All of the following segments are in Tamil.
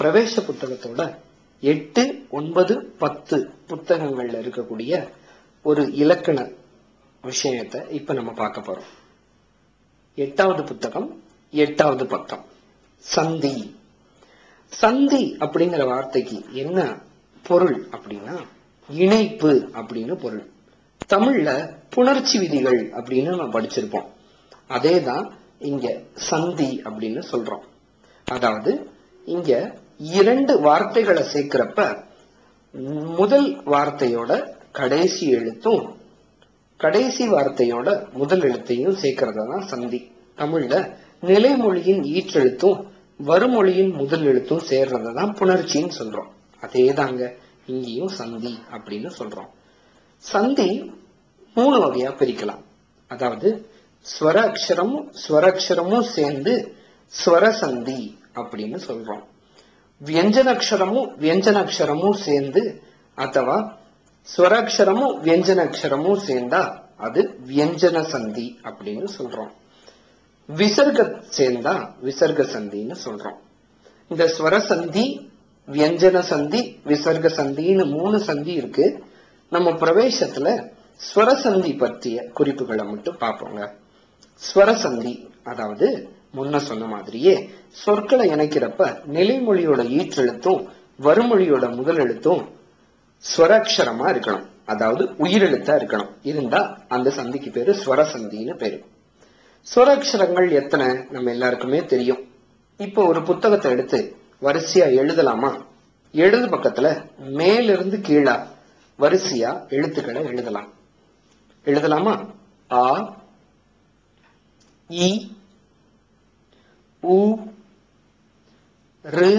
பிரவேச புத்தகத்தோட எட்டு ஒன்பது பத்து புத்தகங்கள்ல இருக்கக்கூடிய ஒரு இலக்கண விஷயத்தை இப்ப நம்ம பார்க்க போறோம். எட்டாவது புத்தகம் எட்டாவது பக்கம். சந்தி. சந்தி அப்படிங்கிற வார்த்தைக்கு என்ன பொருள் அப்படின்னா இணைப்பு அப்படின்னு பொருள். தமிழ்ல புணர்ச்சி விதிகள் அப்படின்னு நம்ம படிச்சிருப்போம். அதே தான் இங்க சந்தி அப்படின்னு சொல்றோம். அதாவது இங்க இரண்டு வார்த்தைகளை சேர்க்கிறப்ப முதல் வார்த்தையோட கடைசி எழுத்தும் கடைசி வார்த்தையோட முதல் எழுத்தையும் சேர்க்கறத தான் சந்தி. தமிழ்ல நிலைமொழியின் ஈற்றெழுத்தும் வருமொழியின் முதல் எழுத்தும் சேர்றத தான் புணர்ச்சின்னு சொல்றோம். அதேதாங்க இங்கேயும் சந்தி அப்படின்னு சொல்றோம். சந்தி மூணு வகையா பிரிக்கலாம். அதாவது ஸ்வர அக்ஷரமும் ஸ்வர அக்ஷரமும் சேர்ந்து ஸ்வர சந்தி அப்படின்னு சொல்றோம். வியஞ்சனக்ஷரமும் வியஞ்சனக்ஷரமும் சேர்ந்து அத்தவா ஸ்வராட்சரமும் வியஞ்சனாட்சரமும் சேர்ந்தா அது வியஞ்சன சந்தி அப்படின்னு சொல்றோம். விசர்க சேர்ந்தா விசர்க சந்தின்னு சொல்றோம். இந்த ஸ்வர சந்தி வியஞ்சன சந்தி விசர்க சந்தின்னு மூணு சந்தி இருக்கு நம்ம பிரவேசத்துல ஸ்வர சந்தி பற்றிய குறிப்புகளை மட்டும் பார்ப்போங்க ஸ்வர சந்தி அதாவது முன்ன சொன்ன மாதிரியே சொற்களை இணைக்கிறப்ப நிலைமொழியோட ஈற்றெழுத்தும் வருமொழியோட முதல் எழுத்தும் ஸ்வரக்ஷரமா இருக்கணும். அதாவது உயிரெழுத்தா இருக்கணும். இருந்தா அந்த சந்திக்கு பேரு ஸ்வர சந்தின்னு பேரு. ஸ்வரக்ஷரங்கள் எத்தனை? நம்ம எல்லாருக்குமே தெரியும். இப்போ ஒரு புத்தகத்தை எடுத்து வரிசையா எழுதலாமா? எழுது பக்கத்துல மேலிருந்து கீழா வரிசையா எழுத்துக்களை எழுதலாம். எழுதலாமா? ஆ இ உ ரு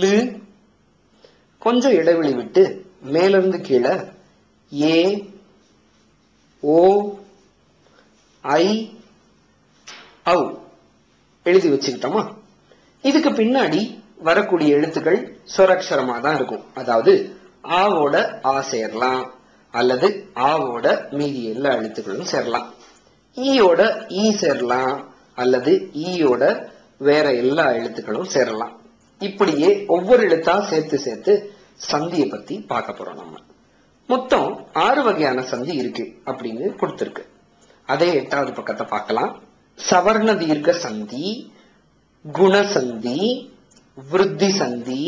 லு கொஞ்சம் இடைவெளி விட்டு மேலிருந்து கீழே ஏ ஓ ஐ ஔ எழுதி வச்சுக்கிட்டோமா? இதுக்கு பின்னாடி வரக்கூடிய எழுத்துக்கள் சொரக்ஷரமாக தான் இருக்கும். அதாவது ஆவோட ஆ சேரலாம் அல்லது ஆவோட மீதி எல்லா எழுத்துக்களும் சேரலாம். E ஈயோட ஈ e சேரலாம். அல்லது e ஈயோட வேற எல்லா எழுத்துக்களும் சேரலாம். இப்படியே ஒவ்வொரு எழுத்தா சேர்த்து சேர்த்து சந்தியை பத்தி பார்க்க போறோம் நம்ம. மொத்தம் ஆறு வகையான சந்தி இருக்கு அப்படின்னு கொடுத்திருக்கு. அதே எட்டாவது பக்கத்தை பார்க்கலாம். சவர்ண தீர்க்க சந்தி குணசந்தி விருத்தி சந்தி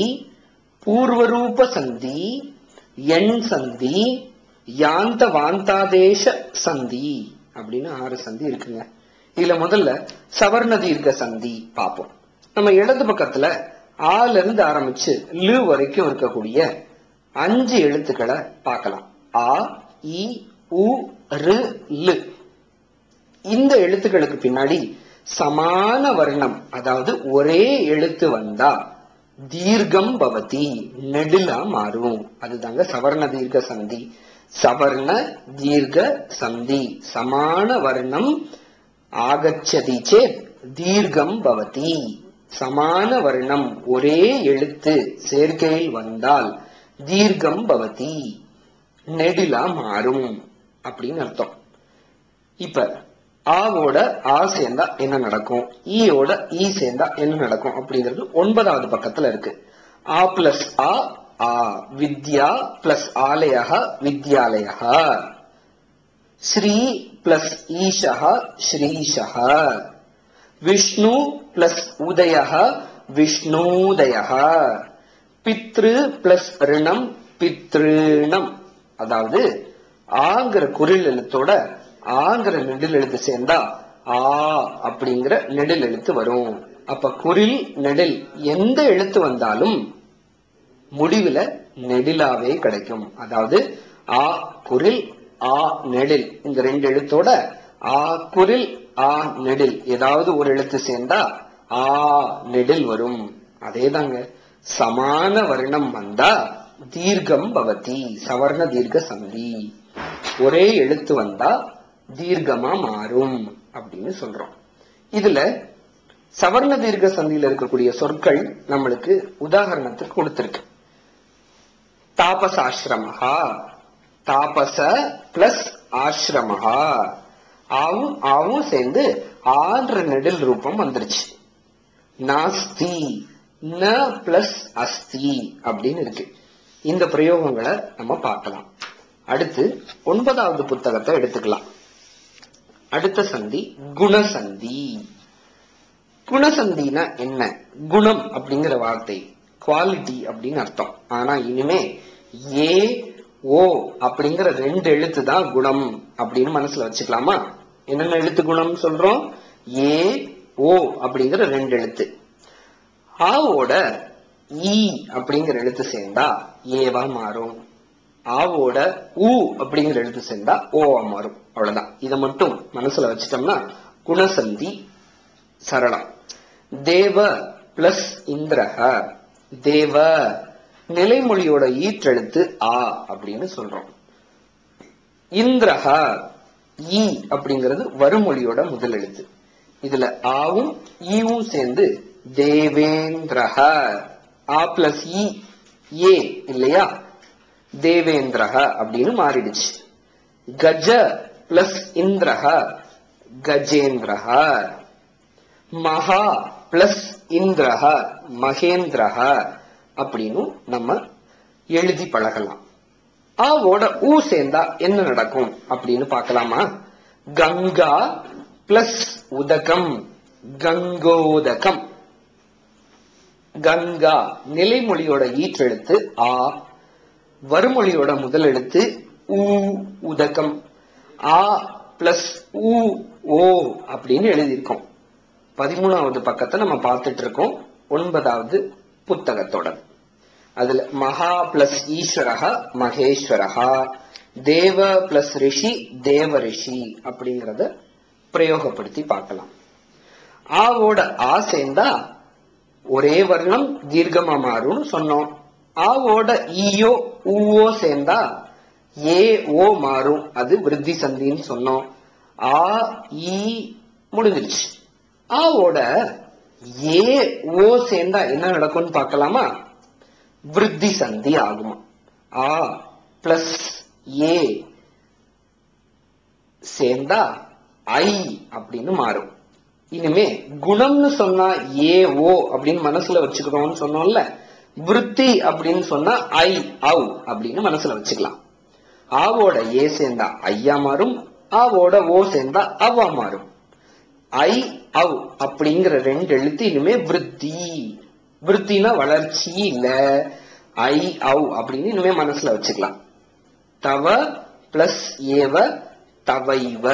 பூர்வரூப சந்தி எண் சந்தி யாந்த வாந்தாதேச சந்தி அப்படின்னு ஆறு சந்தி இருக்குங்க. இதுல முதல்ல சவர்ண தீர்க்க சந்தி பார்ப்போம். நம்ம இடது பக்கத்துல ஆல இருந்து ஆரம்பிச்சு லு வரைக்கும் இருக்கக்கூடிய அஞ்சு எழுத்துக்களை பார்க்கலாம். ஆ இ உ ரு லு. இந்த எழுத்துக்களுக்கு பின்னாடி சமான வர்ணம் அதாவது ஒரே எழுத்து வந்தா தீர்க்கம் பவதி நெடுலா மாறும். அதுதாங்க சவர்ண தீர்க்க சந்தி. சவர்ண தீர்க்க சந்தி. சமான வர்ணம் ஆகச்சதி சேத் தீர்க்கம் பவதி. சமான வர்ணம் ஒரே எழுத்து சேர்க்கையில் வந்தால் தீர்க்கம் பவதி. நெடிலா மாறும் அப்படின்னு அர்த்தம். இப்ப ஆவோட ஆ சேர்ந்தா என்ன நடக்கும்? ஈயோட ஈ சேர்ந்தா என்ன நடக்கும் அப்படிங்கிறது ஒன்பதாவது பக்கத்துல இருக்கு. ஆ பிளஸ் ஆ ஆ வித்யா பிளஸ் ஆலயா வித்யாலயா ஸ்ரீ பிளஸ் ஈஷா ஸ்ரீஷா விஷ்ணு பிளஸ் உதய விஷ்ணோதய பித்ரு பிளஸ் ரிணம் பித்ருணம். அதாவது ஆங்கிற குரில் எழுத்தோட ஆங்கிற நெடில் எழுத்து சேர்ந்தா ஆ அப்படிங்கிற நெடில் எழுத்து வரும். அப்ப குரில் நெடில் எந்த எழுத்து வந்தாலும் முடிவுல நெடிலாவே கிடைக்கும். அதாவது ஆ குரில் ஆ நெடில். இந்த ரெண்டு எழுத்தோட ஆ குரில் ஆ நெடில். ஏதாவது ஒரு எழுத்து சேர்ந்தா ஆ நெடில் வரும். அதேதாங்க. சமான வர்ணம் வந்தா தீர்க்கம் பவதி. சவர்ண தீர்க்க சந்தி. ஒரே எழுத்து வந்தா தீர்க்கமா மாறும் அப்படின்னு சொல்றோம். இதுல சவர்ண தீர்க்க சந்தியில இருக்கக்கூடிய சொற்கள் நம்மளுக்கு உதாரணத்துக்கு கொடுத்திருக்கு. தாபசாசிரமஹா தாபச பிளஸ் ஆசிரமஹா. ஆவும் ஆவும் சேர்ந்து ஆன்ற நெடில் ரூபம் வந்துருச்சு. நாஸ்தி ந பிளஸ் அஸ்தி அப்படின்னு இருக்கு. இந்த பிரயோகங்களை நம்ம பார்க்கலாம். அடுத்து ஒன்பதாவது புத்தகத்தை எடுத்துக்கலாம். அடுத்த சந்தி குணசந்தி. குணசந்தினா என்ன? குணம் அப்படிங்கிற வார்த்தை குவாலிட்டி அப்படின்னு அர்த்தம். ஆனா இனிமே ஏ ஓ அப்படிங்கிற ரெண்டு எழுத்து தான் குணம் அப்படின்னு மனசுல வச்சுக்கலாமா? என்னென்ன எழுத்து குணம் சொல்றோம்? ஏ ஓ அப்படிங்கிற ரெண்டு எழுத்து. ஆவோட ஈ அப்படிங்கிற எழுத்து சேர்ந்தா ஏவா மாறும். ஆவோட ஊ அப்படிங்கிற எழுத்து சேர்ந்தா ஓவா மாறும். அவ்வளவுதான். இதை மட்டும் மனசுல வச்சுட்டோம்னா குணசந்தி சரளம். தேவ பிளஸ் இந்திரக தேவ நிலைமொழியோட ஈற்றெழுத்து ஆ அப்படின்னு சொல்றோம். இந்திரஹா ஈ அப்படிங்கிறது வருமொழியோட முதல் எழுத்து. இதுல ஆவும் ஈவும் சேர்ந்து தேவேந்திரஹ. ஆ பிளஸ் இ e, ஏ இல்லையா? தேவேந்திரஹ அப்படின்னு மாறிடுச்சு. கஜ பிளஸ் இந்திரஹ கஜேந்திரஹ. மகா பிளஸ் இந்திரஹ மகேந்திரஹ. அப்படின்னு நம்ம எழுதி பழகலாம். ஆவோட ஊ சேர்ந்தா என்ன நடக்கும் அப்படின்னு பார்க்கலாமா? கங்கா பிளஸ் உதகம் கங்கோதகம். கங்கா நிலைமொழியோட ஈற்றெழுத்து ஆ. வருமொழியோட முதல் எழுத்து ஊ உதகம். ஆ பிளஸ் ஊ ஓ அப்படின்னு எழுதியிருக்கோம். பதிமூணாவது பக்கத்தை நம்ம பார்த்துட்டு இருக்கோம். ஒன்பதாவது புத்தகத்தோட. அதுல மகா பிளஸ் ஈஸ்வரக மகேஸ்வரகா தேவ பிளஸ் ரிஷி தேவ ரிஷி அப்படிங்கறத பிரயோகப்படுத்தி பார்க்கலாம். ஆவோட ஆ சேர்ந்தா ஒரே வர்ணம் தீர்க்கமா மாறும்னு சொன்னோம். ஆவோட ஈயோ ஊவோ சேர்ந்தா ஏ ஓ மாறும். அது விருத்தி சந்தின்னு சொன்னோம். ஆ ஈ முடிஞ்சிருச்சு. ஆவோட ஏ ஓ சேர்ந்தா என்ன நடக்கும்னு பார்க்கலாமா? விருத்தி சந்தி ஆகுமா? ஆ பிளஸ் ஏ சேர்ந்தா ஐ அப்படின்னு மாறும். இனிமே குணம்னு சொன்னா ஏ ஓ அப்படின்னு மனசுல வச்சுக்கிறோம்னு சொன்னோம்ல விருத்தி அப்படின்னு சொன்னா ஐ அவ் அப்படின்னு மனசுல வச்சுக்கலாம். ஆவோட ஏ சேர்ந்தா ஐயா மாறும் ஆவோட ஓ சேர்ந்தா அவ்வா மாறும். ஐ அவ் அப்படிங்கிற ரெண்டு எழுத்து இனிமே விருத்தி. விருத்தினா வளர்ச்சி இல்ல. ஐ அவ் அப்படின்னு இனிமே மனசுல வச்சுக்கலாம். தவ பிளஸ் ஏவ தவைவ.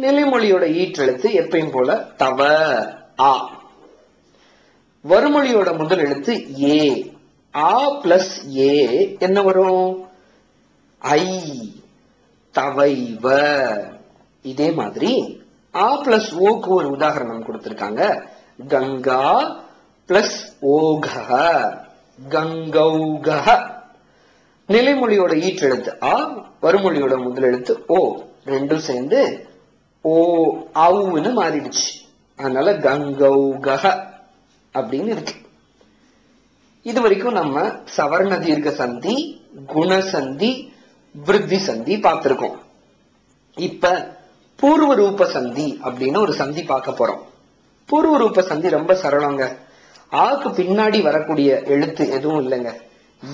நிலைமொழியோட ஈற்றெழுத்து எப்பயும் போல தவ ஆ. வருமொழியோட முதல் எழுத்து ஏ. ஆ பிளஸ் ஏ என்ன வரும்? ஐ தவைவ. இதே மாதிரி ஆ பிளஸ் ஓக்கு ஒரு உதாரணம் கொடுத்திருக்காங்க. கங்கா பிளஸ் ஓக கங்கௌக நிலைமொழியோட ஈற்றெழுத்து ஆ வருமொழியோட முதல் எழுத்து ஓ. ரெண்டும் சேர்ந்து ஓ அவுன்னு மாறிடுச்சு. அதனால கங்கௌக அப்படின்னு இருக்கு. இது வரைக்கும் நம்ம சவர்ண தீர்க்க சந்தி குணசந்தி விருத்தி சந்தி பார்த்திருக்கோம். இப்ப பூர்வ ரூப சந்தி அப்படின்னு ஒரு சந்தி பார்க்க போறோம். பூர்வ ரூப சந்தி ரொம்ப சரளங்க. ஆக்கு பின்னாடி வரக்கூடிய எழுத்து எதுவும் இல்லைங்க.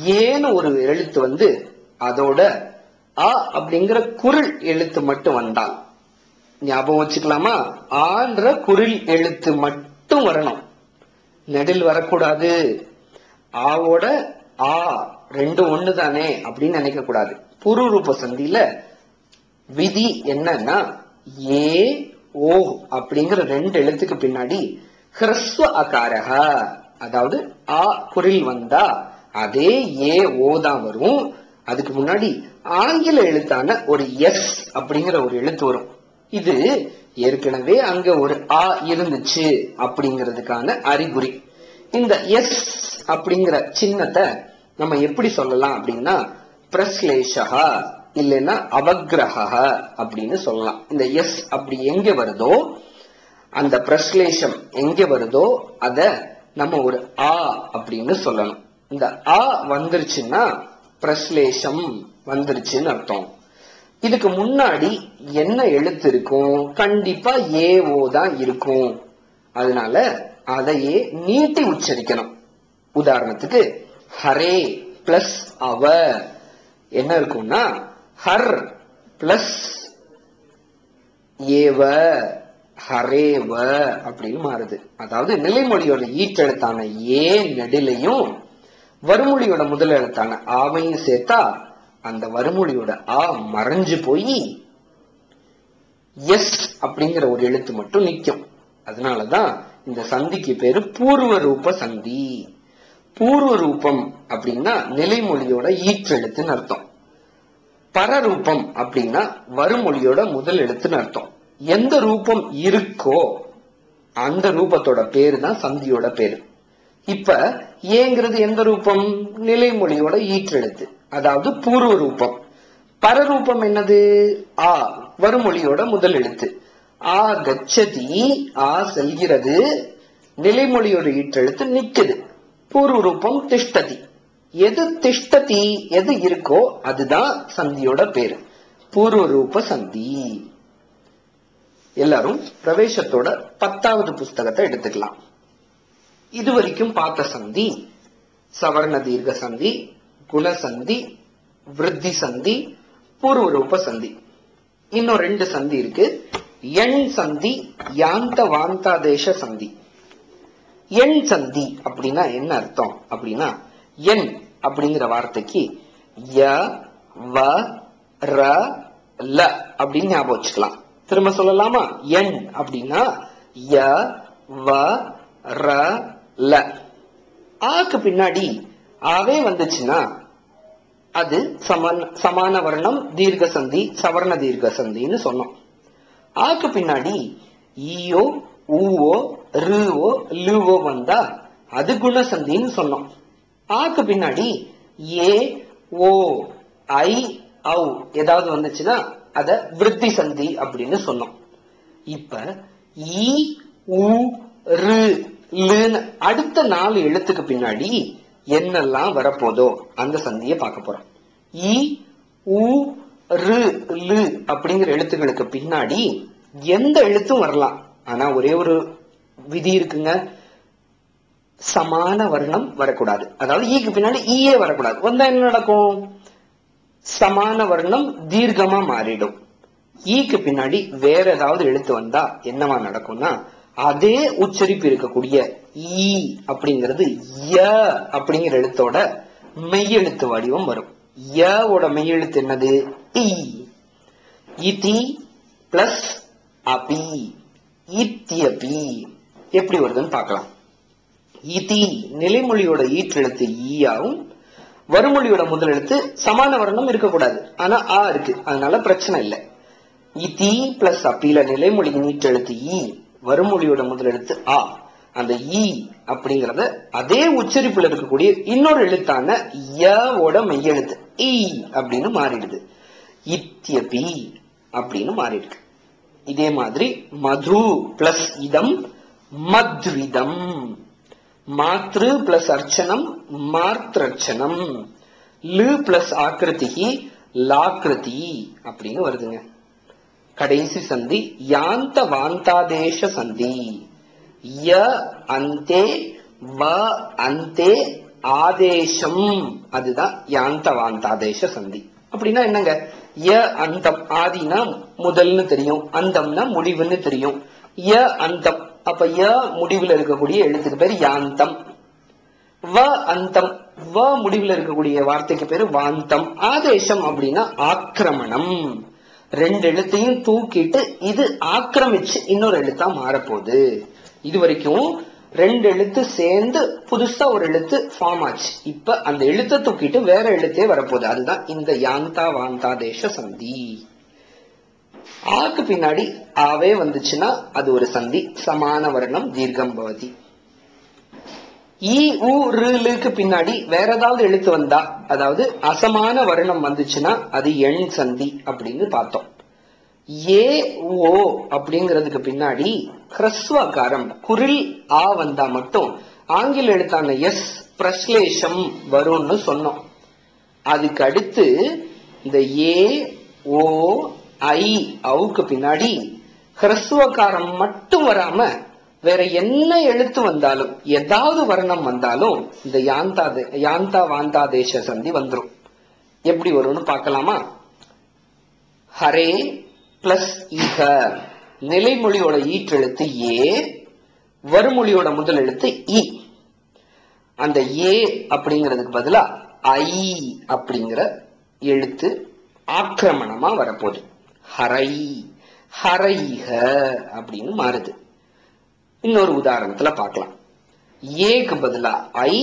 ஏன்னு ஒரு எழுத்து வந்து அதோட ஆ அப்படிங்கிற குரல் எழுத்து மட்டும் வந்தால். ஞாபகம் வச்சுக்கலாமா? ஆன்ற குரில் எழுத்து மட்டும் வரணும். நெடில் வரக்கூடாது. ஆவோட ஆ ரெண்டும் ஒண்ணு தானே அப்படின்னு நினைக்க கூடாது புருரூப சந்தியில விதி என்னன்னா ஏ ஓ அப்படிங்கிற ரெண்டு எழுத்துக்கு பின்னாடி ஹிரஸ்வ அகாரக அதாவது ஆ குரில் வந்தா அதே ஏ ஓதா வரும். அதுக்கு முன்னாடி ஆங்கில எழுத்தான ஒரு எஸ் அப்படிங்கிற ஒரு எழுத்து வரும். இது ஏற்கனவே அங்க ஒரு ஆ இருந்துச்சு அப்படிங்கிறதுக்கான அறிகுறி. இந்த எஸ் அப்படிங்கிற சின்னத்தை நம்ம எப்படி சொல்லலாம் அப்படின்னா பிரஸ்லேஷகா இல்லைன்னா அவக்ரஹ அப்படின்னு சொல்லலாம். இந்த எஸ் அப்படி எங்க வருதோ அந்த பிரஸ்லேஷம் எங்க வருதோ அத நம்ம ஒரு ஆ அப்படின்னு சொல்லணும். இந்த ஆ வந்துருச்சுன்னா பிரஸ்லேஷம் வந்துருச்சுன்னு அர்த்தம். இதுக்கு முன்னாடி என்ன எழுத்து இருக்கும்? கண்டிப்பா ஏ ஓ தான் இருக்கும். அதனால அதையே நீட்டி உச்சரிக்கணும். உதாரணத்துக்கு ஹரே பிளஸ் அவ. என்ன இருக்கும்னா ஹர் பிளஸ் ஏவ. ஹரேவ அப்படின்னு மாறுது. அதாவது நிலைமொழியோட ஈற்றெழுத்தான ஏ நெடிலையும் வறுமொழியோட முதல் எழுத்தான ஆவையும் சேர்த்தா அந்த வறுமொழியோட ஆ மறைஞ்சு போய் எஸ் அப்படிங்கிற ஒரு எழுத்து மட்டும் நிக்கும். அதனாலதான் இந்த சந்திக்கு பேரு பூர்வ ரூப சந்தி. பூர்வ ரூபம் அப்படின்னா நிலைமொழியோட ஈற்றெழுத்துன்னு அர்த்தம். பரரூபம் அப்படின்னா வறுமொழியோட முதல் எழுத்துன்னு அர்த்தம். எந்த ரூபம் இருக்கோ அந்த ரூபத்தோட பேரு தான் சந்தியோட பேரு. இப்ப ஏங்கிறது எந்த ரூபம்? நிலைமொழியோட ஈற்றெழுத்து. அதாவது பூர்வ ரூபம். பரரூபம் என்னது? ஆ வருமொழியோட முதல் எழுத்து. ஆ கச்சதி ஆ செல்கிறது. நிலைமொழியோட ஈற்றெழுத்து நிக்குது. பூர்வ ரூபம் திஷ்டதி. எது திஷ்டதி எது இருக்கோ அதுதான் சந்தியோட பேரு. பூர்வ ரூப சந்தி. எல்லாரும் பிரவேசத்தோட பத்தாவது புஸ்தகத்தை எடுத்துக்கலாம். இது வரைக்கும் பார்த்த சந்தி சவர்ண தீர்க்க சந்தி குணசந்தி விருத்தி சந்தி பூர்வ ரூப சந்தி. இன்னும் ரெண்டு சந்தி இருக்கு. எண் சந்தி யாந்த வாந்தாதேச சந்தி. எண் சந்தி அப்படின்னா என்ன அர்த்தம்? அப்படின்னா எண் அப்படிங்கிற வார்த்தைக்கு ய வ ர ல அப்படின்னு ஞாபகம் வச்சுக்கலாம். திரும்ப சொல்லலாமா? எண் அப்படின்னா ய வ ர ல. ஆக்கு பின்னாடி ஆவே வந்துச்சுன்னா அது சமன் சமான வர்ணம் தீர்க்க சந்தி சவர்ண தீர்க்க சந்தின்னு சொன்னோம். ஆக்கு பின்னாடி ஈயோ ஊவோ ருவோ லுவோ வந்தா அது குணசந்தின்னு சொன்னோம். ஆக்கு பின்னாடி ஏ ஓ ஐ ஔ ஏதாவது வந்துச்சுன்னா அத விருத்தி சந்தி அப்படின்னு சொன்னோம். இப்ப ஈ உ ரு லுன்னு அடுத்த நாலு எழுத்துக்கு பின்னாடி என்னெல்லாம் வரப்போதோ அந்த சந்தியை பார்க்க போறோம். இ உ ரு லு அப்படிங்கிற எழுத்துக்களுக்கு பின்னாடி எந்த எழுத்தும் வரலாம். ஆனா ஒரே ஒரு விதி இருக்குங்க. சமான வர்ணம் வரக்கூடாது. அதாவது ஈக்கு பின்னாடி ஈயே வரக்கூடாது. வந்தா என்ன நடக்கும்? சமான வர்ணம் தீர்க்கமா மாறிடும். ஈக்கு பின்னாடி வேற ஏதாவது எழுத்து வந்தா என்னவா நடக்கும்னா அதே உச்சரிப்பு இருக்கக்கூடிய ஈ அப்படிங்கிறது ய அப்படிங்கிற எழுத்தோட மெய்யெழுத்து வடிவம் வரும். யோட மெய்யெழுத்து என்னது? ஈ. இதி பிளஸ் அபி. இத்தியபி எப்படி வருதுன்னு பார்க்கலாம். இதி நிலைமொழியோட ஈற்றெழுத்து ஈயாவும் வறுமொழியோட முதல் எழுத்து சமான வர்ணம் இருக்கக்கூடாது. ஆனா ஆ இருக்கு. அதனால பிரச்சனை இல்லை. இதி பிளஸ் அப்பில நிலைமொழியின் ஈற்றெழுத்து ஈ வறுமொழியோட முதல் எழுத்து ஆ. அந்த ஈ அப்படிங்கறத அதே உச்சரிப்புல இருக்கக்கூடிய இன்னொரு எழுத்தான யோட மெய்யெழுத்து ஈ அப்படின்னு மாறிடுது. இத்தியபி அப்படின்னு மாறிடுது இதே மாதிரி மது பிளஸ் இதம் மத்விதம் மாத்ரு பிளஸ் அர்ச்சனம் மாத்ரட்சணம் லு பிளஸ் ஆக்கிருதிகி லாக்கிருதி அப்படின்னு வருதுங்க. கடைசி சந்தி யாந்த வாந்தாதேச சந்தி. ய அந்தே வ அந்தே ஆதேசம் அதுதான் யாந்த வாந்தாதேச சந்தி. அப்படின்னா என்னங்க? ய அந்தம் ஆதினா முதல்னு தெரியும் அந்தம்னா முடிவுன்னு தெரியும். ய அந்தம் அப்ப ய முடிவுல இருக்கக்கூடிய எழுத்துக்கு பேர் யாந்தம். வ அந்தம். வ முடிவுல இருக்கக்கூடிய வார்த்தைக்கு பேரு வாந்தம். ஆதேசம் அப்படின்னா ஆக்கிரமணம். ரெண்டு எழுத்தையும் தூக்கிட்டு இது ஆக்கிரமிச்சு இன்னொரு எழுத்தா மாறப்போகுது. இது வரைக்கும் ரெண்டு எழுத்து சேர்ந்து புதுசா ஒரு எழுத்து ஃபார்ம் ஆச்சு. இப்ப அந்த எழுத்தை தூக்கிட்டு வேற எழுத்தே வரப்போகுது. அதுதான் இந்த யாந்தா வாந்தா தேச சந்தி. ஆக்கு பின்னாடி ஆவே வந்துச்சுன்னா அது ஒரு சந்தி. சமான வர்ணம் தீர்க்கம் பவதி. ஈ உ ருக்கு பின்னாடி வேற ஏதாவது எழுத்து வந்தா அதாவது அசமான வர்ணம் வந்துச்சுன்னா அது எண் சந்தி அப்படின்னு பார்த்தோம். ஏ ஓ அப்படிங்கிறதுக்கு பின்னாடி ஹிரஸ்வகாரம் குரில் ஆ வந்தா மட்டும். ஆங்கில எழுத்தான எஸ் பிரஸ்லேஷம் வரும்னு சொன்னோம். அதுக்கு அடுத்து இந்த ஏ ஓ ஐ அவுக்கு பின்னாடி ஹ்ரஸ்வகாரம் மட்டும் வராம வேற என்ன எழுத்து வந்தாலும் ஏதாவது வர்ணம் வந்தாலும் இந்த யாந்தா தே- யாந்தா வாந்தா தேச சந்தி வந்துரும். எப்படி வரும்னு பார்க்கலாமா? ஹரே பிளஸ் இக நிலைமொழியோட ஈற்றெழுத்து ஏ வருமொழியோட முதல் எழுத்து இ. அந்த ஏ அப்படிங்கிறதுக்கு பதிலா ஐ அப்படிங்கிற எழுத்து ஆக்கிரமணமா வரப்போகுது. ஹரை ஹரைஹ அப்படின்னு மாறுது. இன்னொரு உதாரணத்துல பார்க்கலாம். ஏக்கு பதிலா ஐ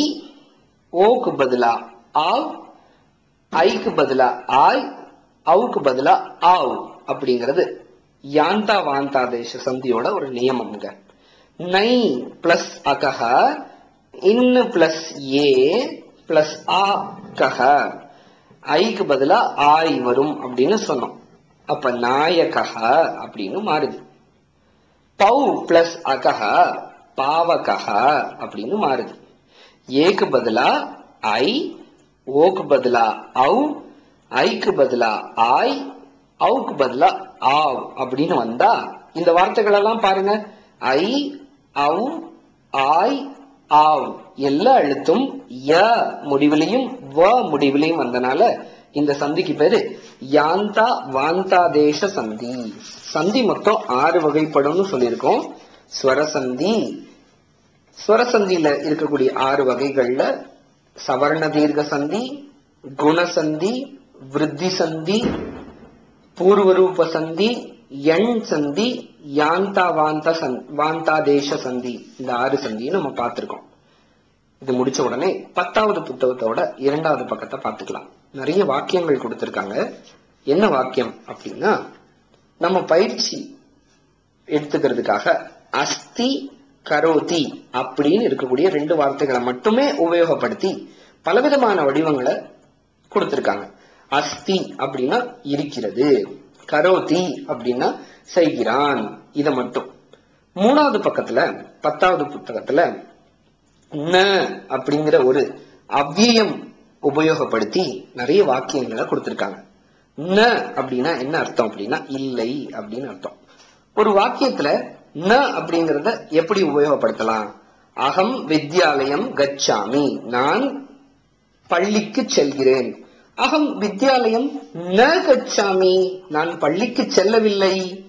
ஓக்கு பதிலா ஆவ் ஐக்கு பதிலா ஆய் அவுக்கு பதிலா ஆவ் அப்படிங்கிறது யாந்தா வாந்தா தேச சந்தியோட ஒரு நியமம்ங்க. நை பிளஸ் அகஹ இன்னு பிளஸ் ஏ பிளஸ் ஆ கஹ. ஐக்கு பதிலா ஆய் வரும் அப்படின்னு சொன்னோம். அப்ப நாயகஹ அப்படின்னு மாறுது. பௌ பிளஸ் அகஹ பாவகஹ அப்படின்னு மாறுது. ஏக்கு பதிலா ஐ ஓக்கு பதிலா ஔ ஐக்கு பதிலா ஆய் அவுக்கு பதிலா ஆவ் அப்படின்னு வந்தா இந்த வார்த்தைகள் எல்லாம் பாருங்க. ஐ அவ் ஆய் ஆவ். எல்லா எழுத்தும் ய முடிவிலையும் வ முடிவிலையும் வந்தனால இந்த சந்திக்கு பேரு யாந்தா வாந்தாதேச சந்தி. சந்தி மொத்தம் ஆறு வகைப்படும்னு சொல்லியிருக்கோம். ஸ்வரசந்தி. ஸ்வரசந்தியில இருக்கக்கூடிய ஆறு வகைகள்ல சவர்ண தீர்க்க சந்தி குணசந்தி விருத்தி சந்தி பூர்வரூப சந்தி எண் சந்தி யாந்தா வாந்த சந் வாந்தா தேச சந்தி. இந்த ஆறு சந்தியை நம்ம பார்த்திருக்கோம். இது முடிச்ச உடனே பத்தாவது புத்தகத்தோட இரண்டாவது பக்கத்தை பார்த்துக்கலாம். நிறைய வாக்கியங்கள் கொடுத்திருக்காங்க. என்ன வாக்கியம் அப்படின்னா நம்ம பயிற்சி எடுத்துக்கிறதுக்காக அஸ்தி கரோதி அப்படின்னு இருக்கக்கூடிய ரெண்டு வார்த்தைகளை மட்டுமே உபயோகப்படுத்தி பலவிதமான வடிவங்களை கொடுத்திருக்காங்க. அஸ்தி அப்படின்னா இருக்கிறது கரோதி அப்படின்னா செய்கிறான் இத மட்டும். மூணாவது பக்கத்துல பத்தாவது புத்தகத்துல ந அப்படிங்கிற ஒரு அவ்வியம் உபயோகப்படுத்தி நிறைய வாக்கியங்களை கொடுத்திருக்காங்க. ந அப்படின்னா என்ன அர்த்தம் அப்படின்னா இல்லை அப்படின்னு அர்த்தம். ஒரு வாக்கியத்துல ந அப்படிங்கறத எப்படி உபயோகப்படுத்தலாம்? அகம் வித்யாலயம் கச்சாமி. நான் பள்ளிக்கு செல்கிறேன். அகம் வித்யாலயம் ந கச்சாமி. நான் பள்ளிக்கு செல்லவில்லை.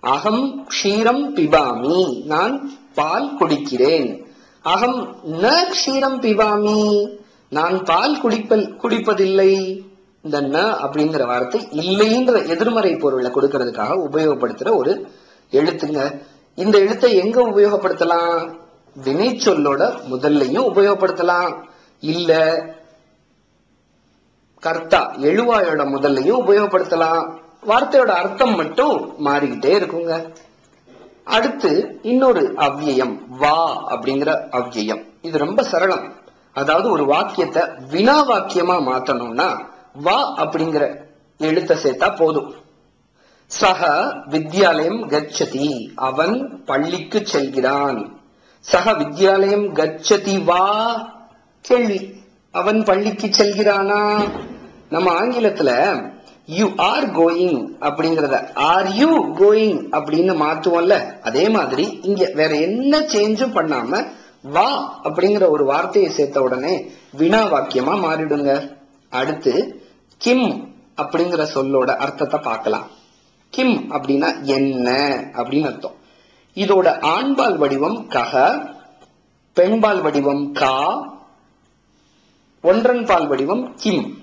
அகம் க்ஷீரம் பிபாமி. நான் பால் குடிக்கிறேன். அகம் ந க்ஷீரம் பிபாமி. நான் பால் குடிப்பல் குடிப்பதில்லை. இந்த ந அப்படிங்கிற வார்த்தை இல்லைங்கிற எதிர்மறை பொருளை கொடுக்கறதுக்காக உபயோகப்படுத்துற ஒரு எழுத்துங்க. இந்த எழுத்தை எங்க உபயோகப்படுத்தலாம்? வினை சொல்லோட முதல்லையும் உபயோகப்படுத்தலாம். இல்ல கர்த்தா எழுவாயோட முதல்லையும் உபயோகப்படுத்தலாம். வார்த்தையோட அர்த்தம் மட்டும் மாறிக்கிட்டே இருக்குங்க. அடுத்து இன்னொரு அவ்வியம் வா அப்படிங்கிற அவ்வியம். இது ரொம்ப சரளம். அதாவது ஒரு வாக்கியத்தை வினா வாக்கியமா மாத்தணும்னா வா அப்படிங்கிற எழுத்த சேர்த்தா போதும். சக வித்யாலயம் கச்சதி அவன் பள்ளிக்கு செல்கிறான். சக வித்யாலயம் கச்சதி வா கேள்வி. அவன் பள்ளிக்கு செல்கிறானா? நம்ம ஆங்கிலத்துல யூ ஆர் கோயிங் அப்படிங்கறத ஆர் யூ கோயிங் அப்படின்னு மாத்துவோம்ல. அதே மாதிரி இங்க வேற என்ன சேஞ்சும் பண்ணாம வா அப்படிங்கிற ஒரு வார்த்தையை சேர்த்த உடனே வினா வாக்கியமா மாறிடுங்க. அடுத்து கிம் அப்படிங்கிற சொல்லோட அர்த்தத்தை பார்க்கலாம். கிம் அப்படின்னா என்ன அப்படின்னு அர்த்தம். இதோட ஆண்பால் வடிவம் கக பெண்பால் வடிவம் கா ஒன்றன் பால் வடிவம் கிம்.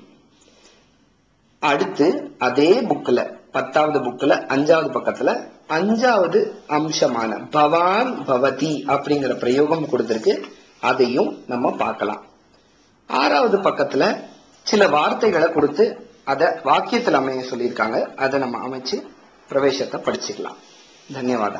அடுத்து அதே புக்ல பத்தாவது புக்ல அஞ்சாவது பக்கத்துல அஞ்சாவது அம்சமான பவான் பவதி அப்படிங்கிற பிரயோகம் கொடுத்திருக்கு. அதையும் நம்ம பார்க்கலாம். ஆறாவது பக்கத்துல சில வார்த்தைகளை கொடுத்து அதை வாக்கியத்தில் அமைய சொல்லியிருக்காங்க. அதை நம்ம அமைச்சு பிரவேசத்தை படிச்சுக்கலாம். தன்யவாதா